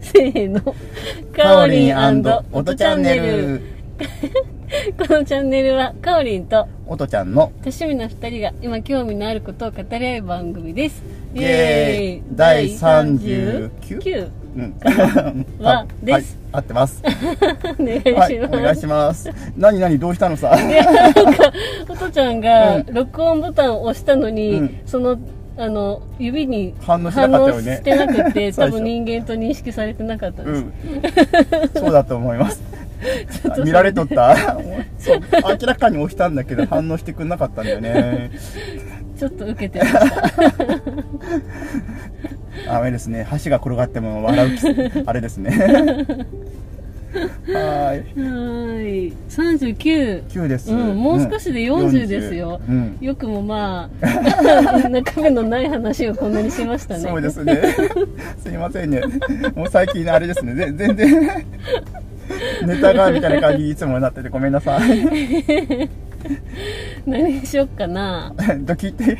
せーの。かおりん音チャンネル。このチャンネルは、かおりんと、音ちゃんの多趣味な二人が今興味のあることを語り合う番組です。イエーイ第39 39うん はあですはい、合ってます。お願いしはい、ます。お願いします。何何どうしたのさ？いや、なんか、おとちゃんがうん録音ボタンを押したのに、うんその、あの、指に反応しなかったよねしてなくて、最初多分人間と認識されてなかったです。うん。そうだと思います。見られとった？そう。明らかに押したんだけど反応してくんなかったんだよね。ちょっと受けてました。ダメですね。箸が転がっても笑うき、あれですね。はーい。はーい。39。9です。うん、もう少しで40ですよ。うん。よくもまあ、中身のない話をこんなにしましたね。そうですね。すいませんね。もう最近あれですね。ぜ全然、ネタがみたいな感じにいつもなっててごめんなさい。何しよっかな。ドキって。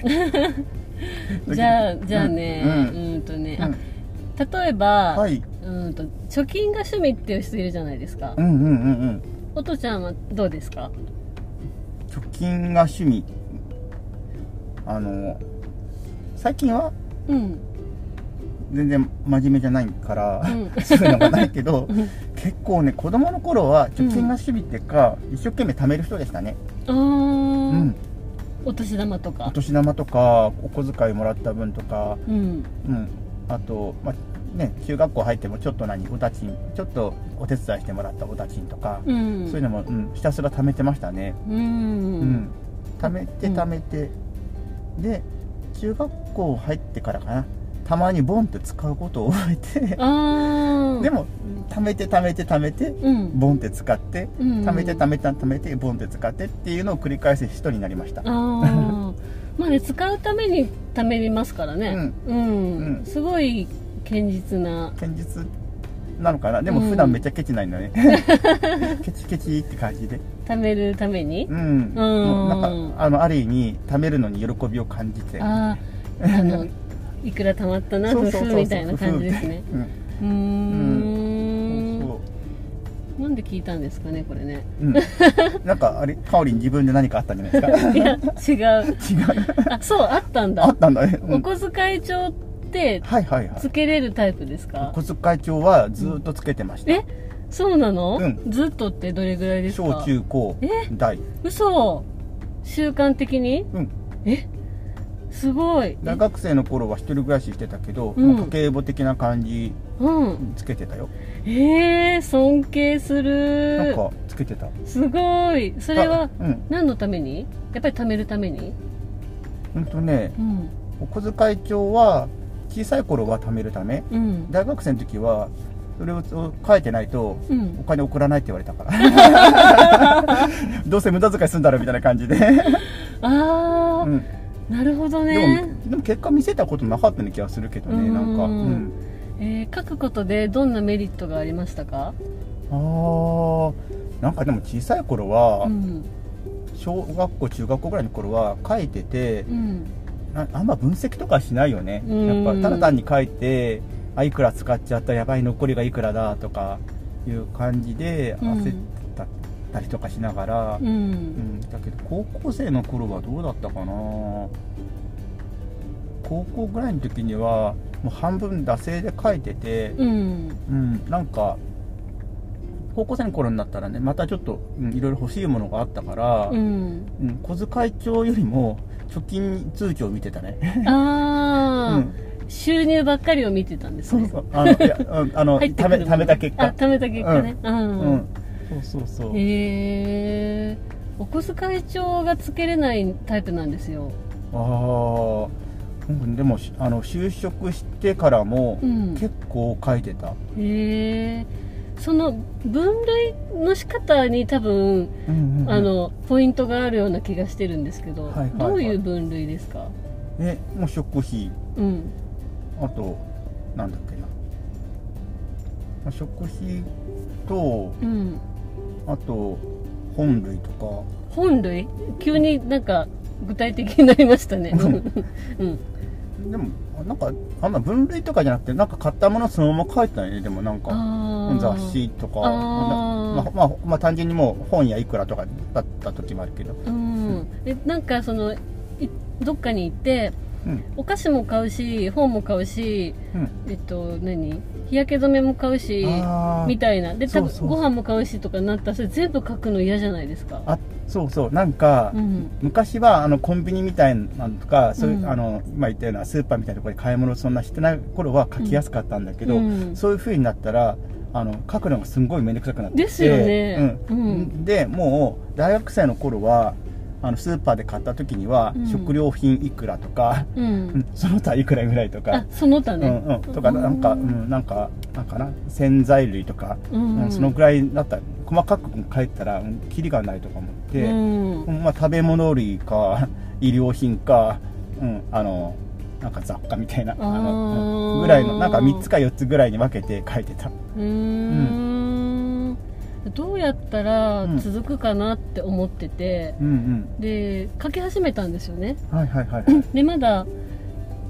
じゃあ、じゃあね、ううんん、とね、うんあ例えば、はい。うんと、貯金が趣味っていう人いるじゃないですかう。んうんうんうん。おとちゃんはどうですか？貯金が趣味。あの、最近はうん。全然真面目じゃないから、うん そういうのがないけどうん、結構ね、子供の頃は貯金が趣味っていうか、一生懸命貯める人でしたね。あー、うん。お年玉とおか。年玉とか、お小遣いもらった分とか、うん。うん、あと、まあね、中学校入ってもちょっと何お立ちんちょっとお手伝いしてもらったお立ちんとか、うん。そういうのも、うん、ひたすら貯めてましたね、う。うんん貯めてうん貯めて、で中学校入ってからかなたまにボンって使うことを覚えて。で、も貯めて貯めて貯めてうん。ボンって使ってうん貯めて貯めて貯めてボンって使ってっていうのを繰り返す人になりました。まあね、使うために貯めれますからね。うん。うんすごい堅実な。堅実なのかな？でもうん。普段めっちゃケチないのね、ケチケチって感じで。貯めるために？うん、もうなんかあのある意味貯めるのに喜びを感じて。ああ、あの、いくら貯まったな、ふそうそうそうそうふみたいな感じですね。うん。そうなんで聞いたんですかね、これね。そう、うん、なんかあれ？かおりん自分で何かあったんじゃないですいや、違う。か 違う。あ、そう、あったんだ。あっ。たんだね、うん。お小遣い帳って、はいはいはい。つけれるタイプですか？お小遣い帳はずーっとつけてました、えそうなの、うん。ずっとってどれぐらいですか？小中高え？大嘘。習慣的に？うん。え？すごい。大学生の頃は一人暮らししてたけど、うん。まあ家計簿的な感じうん。つけてたよ。えー、尊敬すなんる。かつけてた。すごい。それは何のために？やっぱり貯めるために？ほんとねうん。お小遣い帳は小さい頃は貯めるためうん。大学生の時はそれを書いてないとうん。お。金送らないって言われたから。どうせ無駄遣いすんだろみたいな感じで、あー、うん、なるほどでねも。でも結果見せたことなかったような気がするけどねなんか、ううん。ん、えー書くことでどんなメリットがありましたか？あー。なんかでも小さい頃は、うん。小学校中学校ぐらいの頃は書いててあんま分析とかしないよね。うん。やっぱただ単に書いてあいくら使っちゃったやばい残りがいくらだとかいう感じでうん。焦ったりとかしながら、う。うんん、だけど高校生の頃はどうだったかな。高校ぐらいの時にはもう半分惰性で書いてて、うん。うん、なんか高校生の頃になったらねまたちょっと、うん、いろいろ欲しいものがあったから、うん。うん、小遣い帳よりも貯金通帳を見てたね、あー、うん、収入ばっかりを見てたんですね。そうそうあのいや、うん、あの 入って貯めた結果あ、貯めた結果ね。うん。うん、そうそうそう、へえ。お小遣い帳がつけれないタイプなんですよ。ああうんでもしあの就職してからもうん。結構書いてた、へえ。その分類の仕方に多分、うんうんうん。あの、ポイントがあるような気がしてるんですけど、はいはいはい。どういう分類ですか？えもう食費。うん。あとなんだっけな、まあ、食費とうん。あと本類とか。本類？急になんか具体的になりましたね。うん。でもなんかあんま分類とかじゃなくてなんか買ったものそのまま書いてたよねでもなんか雑誌とか。まあ、まあ、まあ単純にもう本やいくらとかだった時もあるけど。うん。えなんかそのいどっかに行ってうん。お菓子も買うし本も買うしうん。えっと何？日焼け止めも買うしみたいな。でそうそう。ご飯も買うしとかなったらそれ全部書くの嫌じゃないですか。あそうそう。なんか、うん。昔はあのコンビニみたいなのとかそういう、うん。あの今言ったようなスーパーみたいなところで買い物そんなしてない頃は書きやすかったんだけど、うん。そういう風になったらあの書くのがすんごい面倒くさくなってですよね。うん。うん。でもう大学生の頃はあのスーパーで買った時には、うん。食料品いくらとか、ううん。ん その他いくらぐらいとか。あその他ね。うんうん、とかなんか、うん、なんかなんかな？洗剤類とか、うん。うんそのぐらいだったら細かく書いたらうんキリがないとか思って、うん。うんまあ、食べ物類か医療品か、うん、あのなんか雑貨みたいなあの、ぐらいのなんか3つか4つぐらいに分けて書いてた。うーん。どうやったら続くかなって思ってて、うんで書き始めたんですよね。うんはいはいはい。でまだ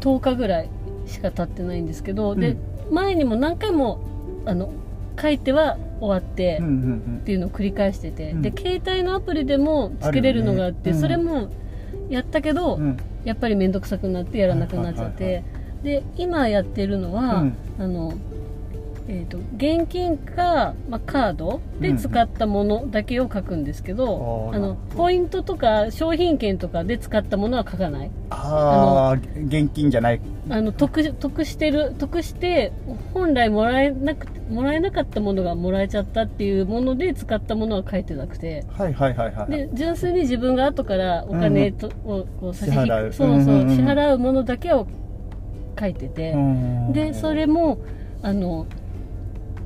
10日ぐらいしか経ってないんですけど、で前にも何回もあの書いては終わって、うんうんっていうのを繰り返してて、うん。で携帯のアプリでもつけれるのがあってあるよね。それもやったけど、うんうんやっぱり面倒くさくなってやらなくなっちゃって、で今やってるのは、うん。あのえー、と現金か、まあ、カードで使ったものだけを書くんですけど、あのうんうんあーなるほど。ポイントとか商品券とかで使ったものは書かない。ああ現金じゃない。あの得得してる得して本来もらえなくもらえなかったものがもらえちゃったっていうもので使ったものは書いてなくて。はいはいはいはい。で純粋に自分が後からお金と、をこう差し引支払う。くそうそう、うんうんうん。支払うものだけを書いてて、うん。でそれもあの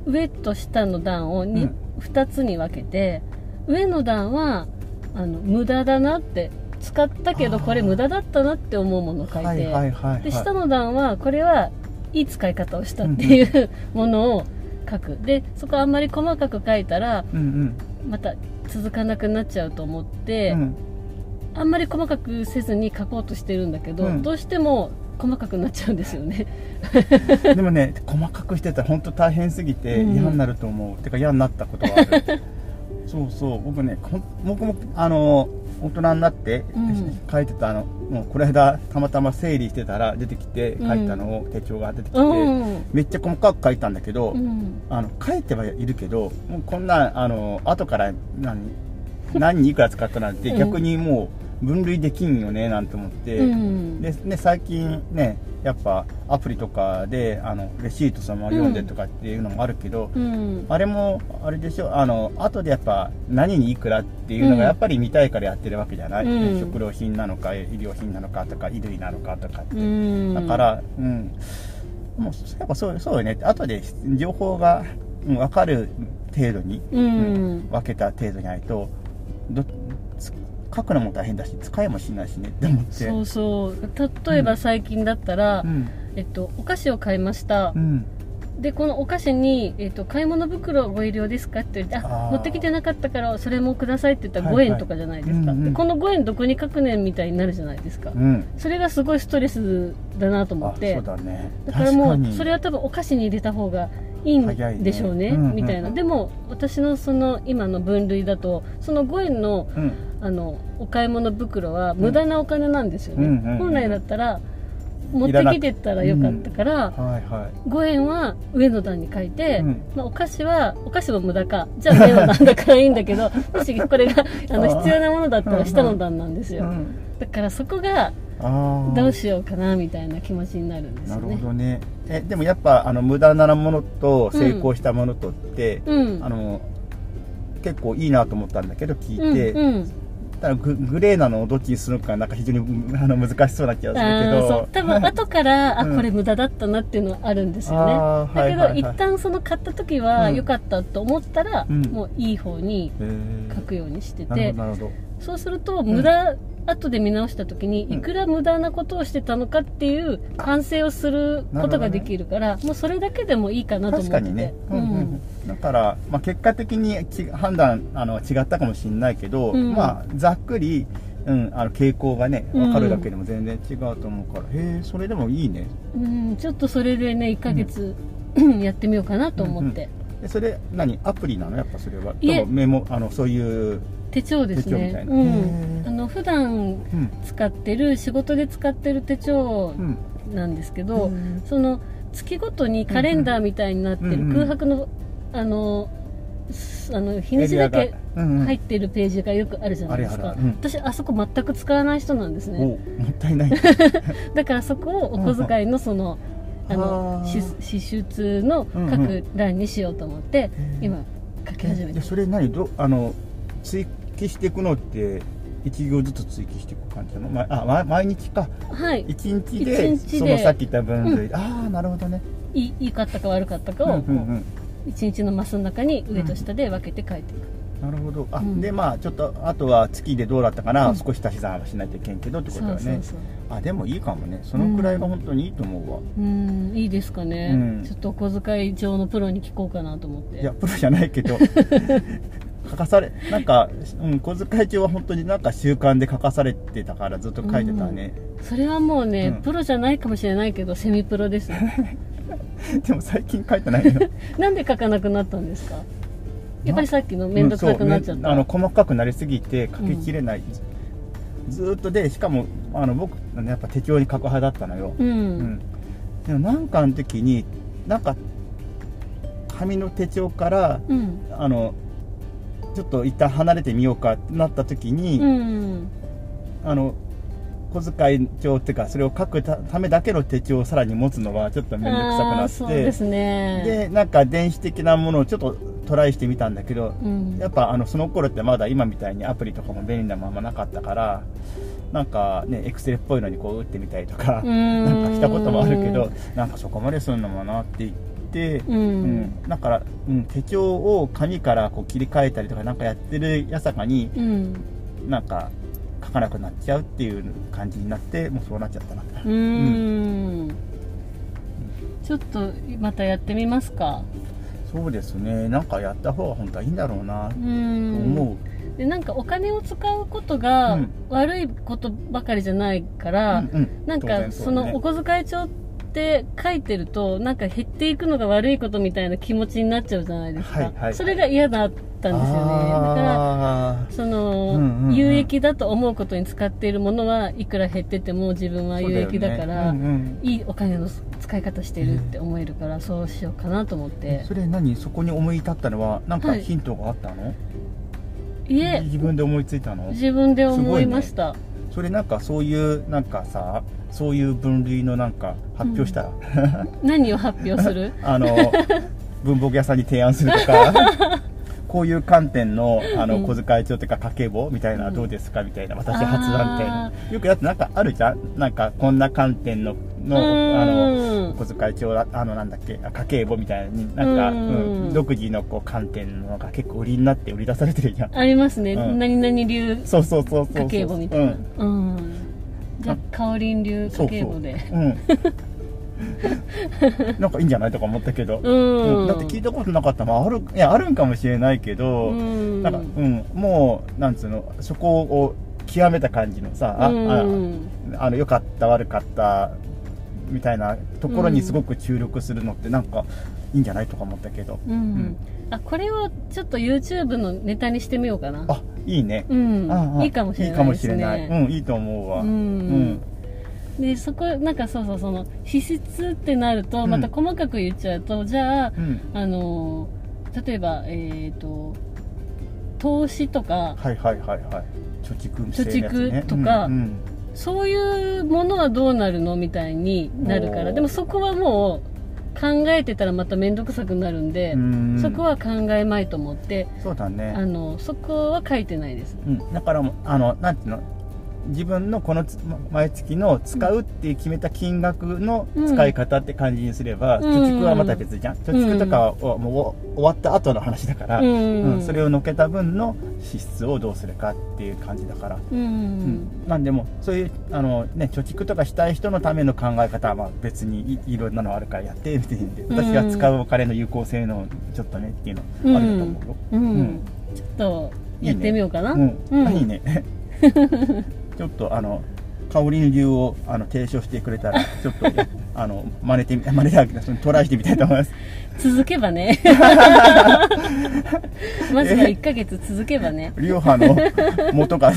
上と下の段をに、うん。2つに分けて上の段はあの無駄だなって使ったけどこれ無駄だったなって思うものを書いて、はいはいはいはい。で下の段はこれはいい使い方をしたっていうものを書く。でそこあんまり細かく書いたらうんまた続かなくなっちゃうと思っうて、んうん。あんまり細かくせずに書こうとしてるんだけど、うん。どうしても細かくなっちゃうんですよね。でもね細かくしてたら本当大変すぎてうん。嫌になると思う、てか嫌になったことはある。そうそう。僕ね僕もあの大人になってうん。書いてたあのもうこの間たまたま整理してたら出てきて書いたのを、手帳が出てきて、うん、めっちゃ細かく書いたんだけど、うん。あの書いてはいるけどもうこんなあの後から何何にいくら使ったなんてうん。逆にもう分類できんよねなんて思って、うん。でね、最近ねやっぱアプリとかであのレシートそのまま読んでとかっていうのもあるけど、うん。あれもあれでしょあの後でやっぱ何にいくらっていうのがやっぱり見たいからやってるわけじゃない、うん。食料品なのか医療品なのかとか衣類なのかとかって、うん。だからうん。もうやっぱそうそうよね。後で情報がうん分かる程度に、うん。分けた程度にないとどつ書くのも大変だし使いもしないしねって思って。そうそう。例えば最近だったら、うん。えっと、お菓子を買いました、うん。でこのお菓子に、えっと「買い物袋ご入り用ですか?」って言って「あ持ってきてなかったからそれもください」って言ったら5はいはい。円とかじゃないですか、うんうん。でこの5円どこに書くねんみたいになるじゃないですか、うん。それがすごいストレスだなと思あって。そうだね。だからもうそれは多分お菓子に入れた方がいいんでしょうねうんうん。みたいな。でも私のその今の分類だとその5円のうん。あのお買い物袋は無駄なお金なんですよね、うんうんうん。本来だったら持ってきてたらよかったから、はいはい。5円は上の段に書いて、うん。まあ、お菓子はお菓子は無駄か。じゃあ上の段だからいいんだけどもしこれがあの必要なものだったら下の段なんですよ、うん。だからそこがどうしようかなみたいな気持ちになるんですなるほどね。えでもやっぱあの無駄なものと成功したものとって、うん。あの結構いいなと思ったんだけど聞いて、うんうん。ただググレーなのをどっちにするのかなんか非常にうん あの難しそうな気がするけど。う。多分後から、うん。あこれ無駄だったなっていうのはあるんですよね。あーだけど、はいはい。はい一旦その買った時はうん。良かったと思ったら、うん。もういい方に書くようにしてなるほてどなるほど。そうすると無駄、後で見直した時にうん。いくら無駄なことをしてたのかっていう反省をすることができるからもうそれだけでもいいかなと思って。て確かにね、ううんうんん。だから、まあ、結果的にき判断あの違ったかもしれないけど、うん。まあ、ざっくりうん、あの傾向がねうん。分かるだけでも全然違うと思うから、へえそれでもいいね。うん、ちょっとそれでね1ヶ月、やってみようかなと思って、でそれ何？アプリなの？やっぱそれは。メモあのそういう手帳ですね。うん。あの普段うん。使ってる仕事で使ってる手帳うんなんですけど、うん。その月ごとにカレンダーみたいになってるうんうん空白のあのすあの日にちだけ入ってるページがよくあるじゃないですか、うん。私あそこ全く使わない人なんですおねもったいない。だからそこをお小遣いのその、あのあー。支支出の各欄にしようと思って、うん今書き始めてでそれ何どあの追記していくのって1行ずつ追記していく感じなの、まあ、ま毎日か。はい。1日で一日で。そのさっき言った分類、ああなるほどね。いいいかったか悪かったかうんをうんうん。一日のマスの中に上と下で分けて書いていく、なるほど。あ、うん。でまあちょっとあとは月でどうだったかな、うん。少し足し算はしないといけんけどってことだよね。そうそうそうあでもいいかもね。そのくらいが本当にいいと思うわ、うんいいですかね、うん。ちょっとお小遣い上のプロに聞こうかなと思って。いやプロじゃないけど 書かされなんか、うん、小遣い帳は本当になんか習慣で書かされてたからずっと書いてたね、それはもうね、うん。プロじゃないかもしれないけどセミプロです。でも最近書いてないの なんで書かなくなったんですか？やっぱりさっきの面倒くさくなっちゃった、うんあの細かくなりすぎて書ききれない、ずーっとでしかもあの僕ねやっぱ手帳に書く派だったのよ、うん、うん。でもなんかの時になんか紙の手帳からうん。あのちょっと一旦離れてみようかってなった時に、うん。あの小遣い帳っていうかそれを書くたためだけの手帳をさらに持つのはちょっと面倒くさくなって。ですね。でなんか電子的なものをちょっとトライしてみたんだけど、うん。やっぱあのその頃ってまだ今みたいにアプリとかも便利なままなかったからなんかねエクセルっぽいのにこう打ってみたりとかなんかしたこともあるけどなんかそこまでするのもなって言って、うん。うん。だから、うん、手帳を紙からこう切り替えたりとかなんかやってるやさかにうん。なんか書かなくなっちゃうっていう感じになってもうそうなっちゃったな。うーん。ちょっとまたやってみますか。そうですね。なんかやった方が本当はいいんだろうな。と思う、でなんかお金を使うことがうん。悪いことばかりじゃないから、うんうん。なんかそのお小遣い帳って書いてるとなんか減っていくのが悪いことみたいな気持ちになっちゃうじゃないですか、はいはい。それが嫌だったんですよね。だからあその、うんうんうん。有益だと思うことに使っているものはいくら減ってても自分はー有益だからね。うんうん。いいお金の使い方してるって思えるから、そうしようかなと思って。それ何？そこに思い立ったのはなんかはい。ヒントがあったの、いえ。自分で思いついたの？自分で思いました、それなんかそういうなんかさそういう分類のなんか発表した？ら、何を発表する？あの文房具屋さんに提案するとか こういう観点のあのうん。小遣い帳とか家計簿みたいなどうですか？みたいな私発案みたいなあよくやってなんかあるじゃん？なんかこんな観点ののあのお小遣い帳だあのなんだっけあ家計簿みたいになんか、うん。うん独自のこう観点のが結構売りになって売り出されてるじゃん。ありますね、うん。何々流そうそうそうそう家計簿みたいな。うん、じゃあかおりん流家計簿で。そうん。なんかいいんじゃないとか思ったけど、うん。うん。だって聞いたことなかったまああるいやあるんかもしれないけど、うん。なんかうん。もうなんつうのそこを極めた感じのさあ、うん。ああの良かった悪かったみたいなところにすごく注力するのってなんかいいんじゃないとか思ったけど、うん。ん。あこれをちょっと YouTube のネタにしてみようかな。あいいね、うん。ああいいかもしれいいかもしないですねれない、うんいいと思うわ、うん。うん。でそこなんかそうそうその支出ってなるとうん。また細かく言っちゃうと、じゃあうん。あの例えばえっ、と投資とかはいはいはいはい。貯蓄ね。貯蓄とかうんうんそういうものはどうなるのみたいになるからでもそこはもう考えてたらまた面倒くさくなるんで、うん。そこは考えまいと思ってそうだね。あのそこは書いてないです。うん、だからもうあのなんていうの？自分のこのつ毎月の使うっていう決めた金額の使い方って感じにすれば、うん。貯蓄はまた別じゃん、貯蓄とかはもう終わった後の話だから、うん。うん。それをのけた分の支出をどうするかっていう感じだから、うん、うん。なんでもそういうあの、ね、貯蓄とかしたい人のための考え方はまあ別にいいろんなのあるからやってみていいんで私が使うお金の有効性のちょっとねっていうのあると思うよ。うん。うん。ちょっとやってみようかな、うん。うん。いいね ちょっとあの香り流をあの提唱してくれたら ちょっとあの真似てみ真似だけどそのトライしてみたいと思います。続けばね。まずは1ヶ月続けばね。流派の 元が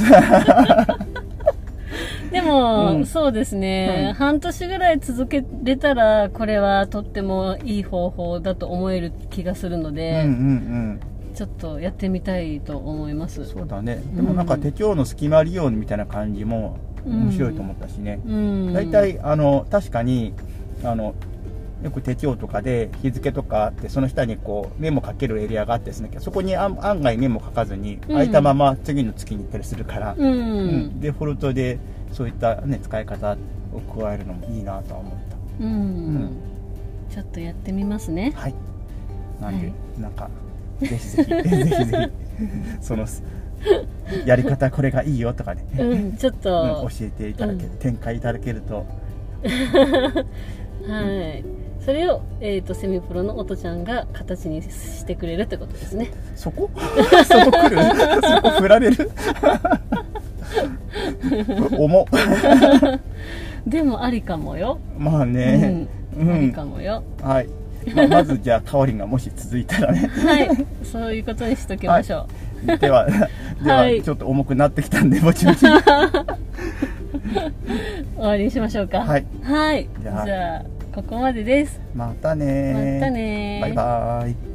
でも、うん。そうですね、うん。半年ぐらい続けれたらこれはとってもいい方法だと思える気がするのうんうんで、うんちょっとやってみたいと思います。そうだね。でもなんか手帳の隙間利用みたいな感じも面白いと思ったしね、うん。大体あの確かにあのよく手帳とかで日付とかあってその下にこうメモ書けるエリアがあってですね。そこに案案外メモ書かずにうん。空いたまま次の月に行ったりするから、うん、うん。デフォルトでそういった、ね、使い方を加えるのもいいなとは思っうん。ん。ちょっとやってみますね。たはい。なんで、はなんかぜひぜひ。ぜひぜひ。そのやり方これがいいよとかね、うんちょっうんと、教えていただける、うん。展開いただけると。はい。それを、えー、とセミプロの音ちゃんが形にしてくれるってことですね。そこ？そこ来る？そこ振られる？重っ。でもありかもよ、まあね、うん、ありかもよ、はい、ままずじゃあ香りがもし続いたらね。はい。そういうことにしときましょう、では では、はい。ちょっと重くなってきたんでぼちぼち。終わりにしましょうか。はい、はい、じゃあ。ここまでです。またねまたねバイバーイ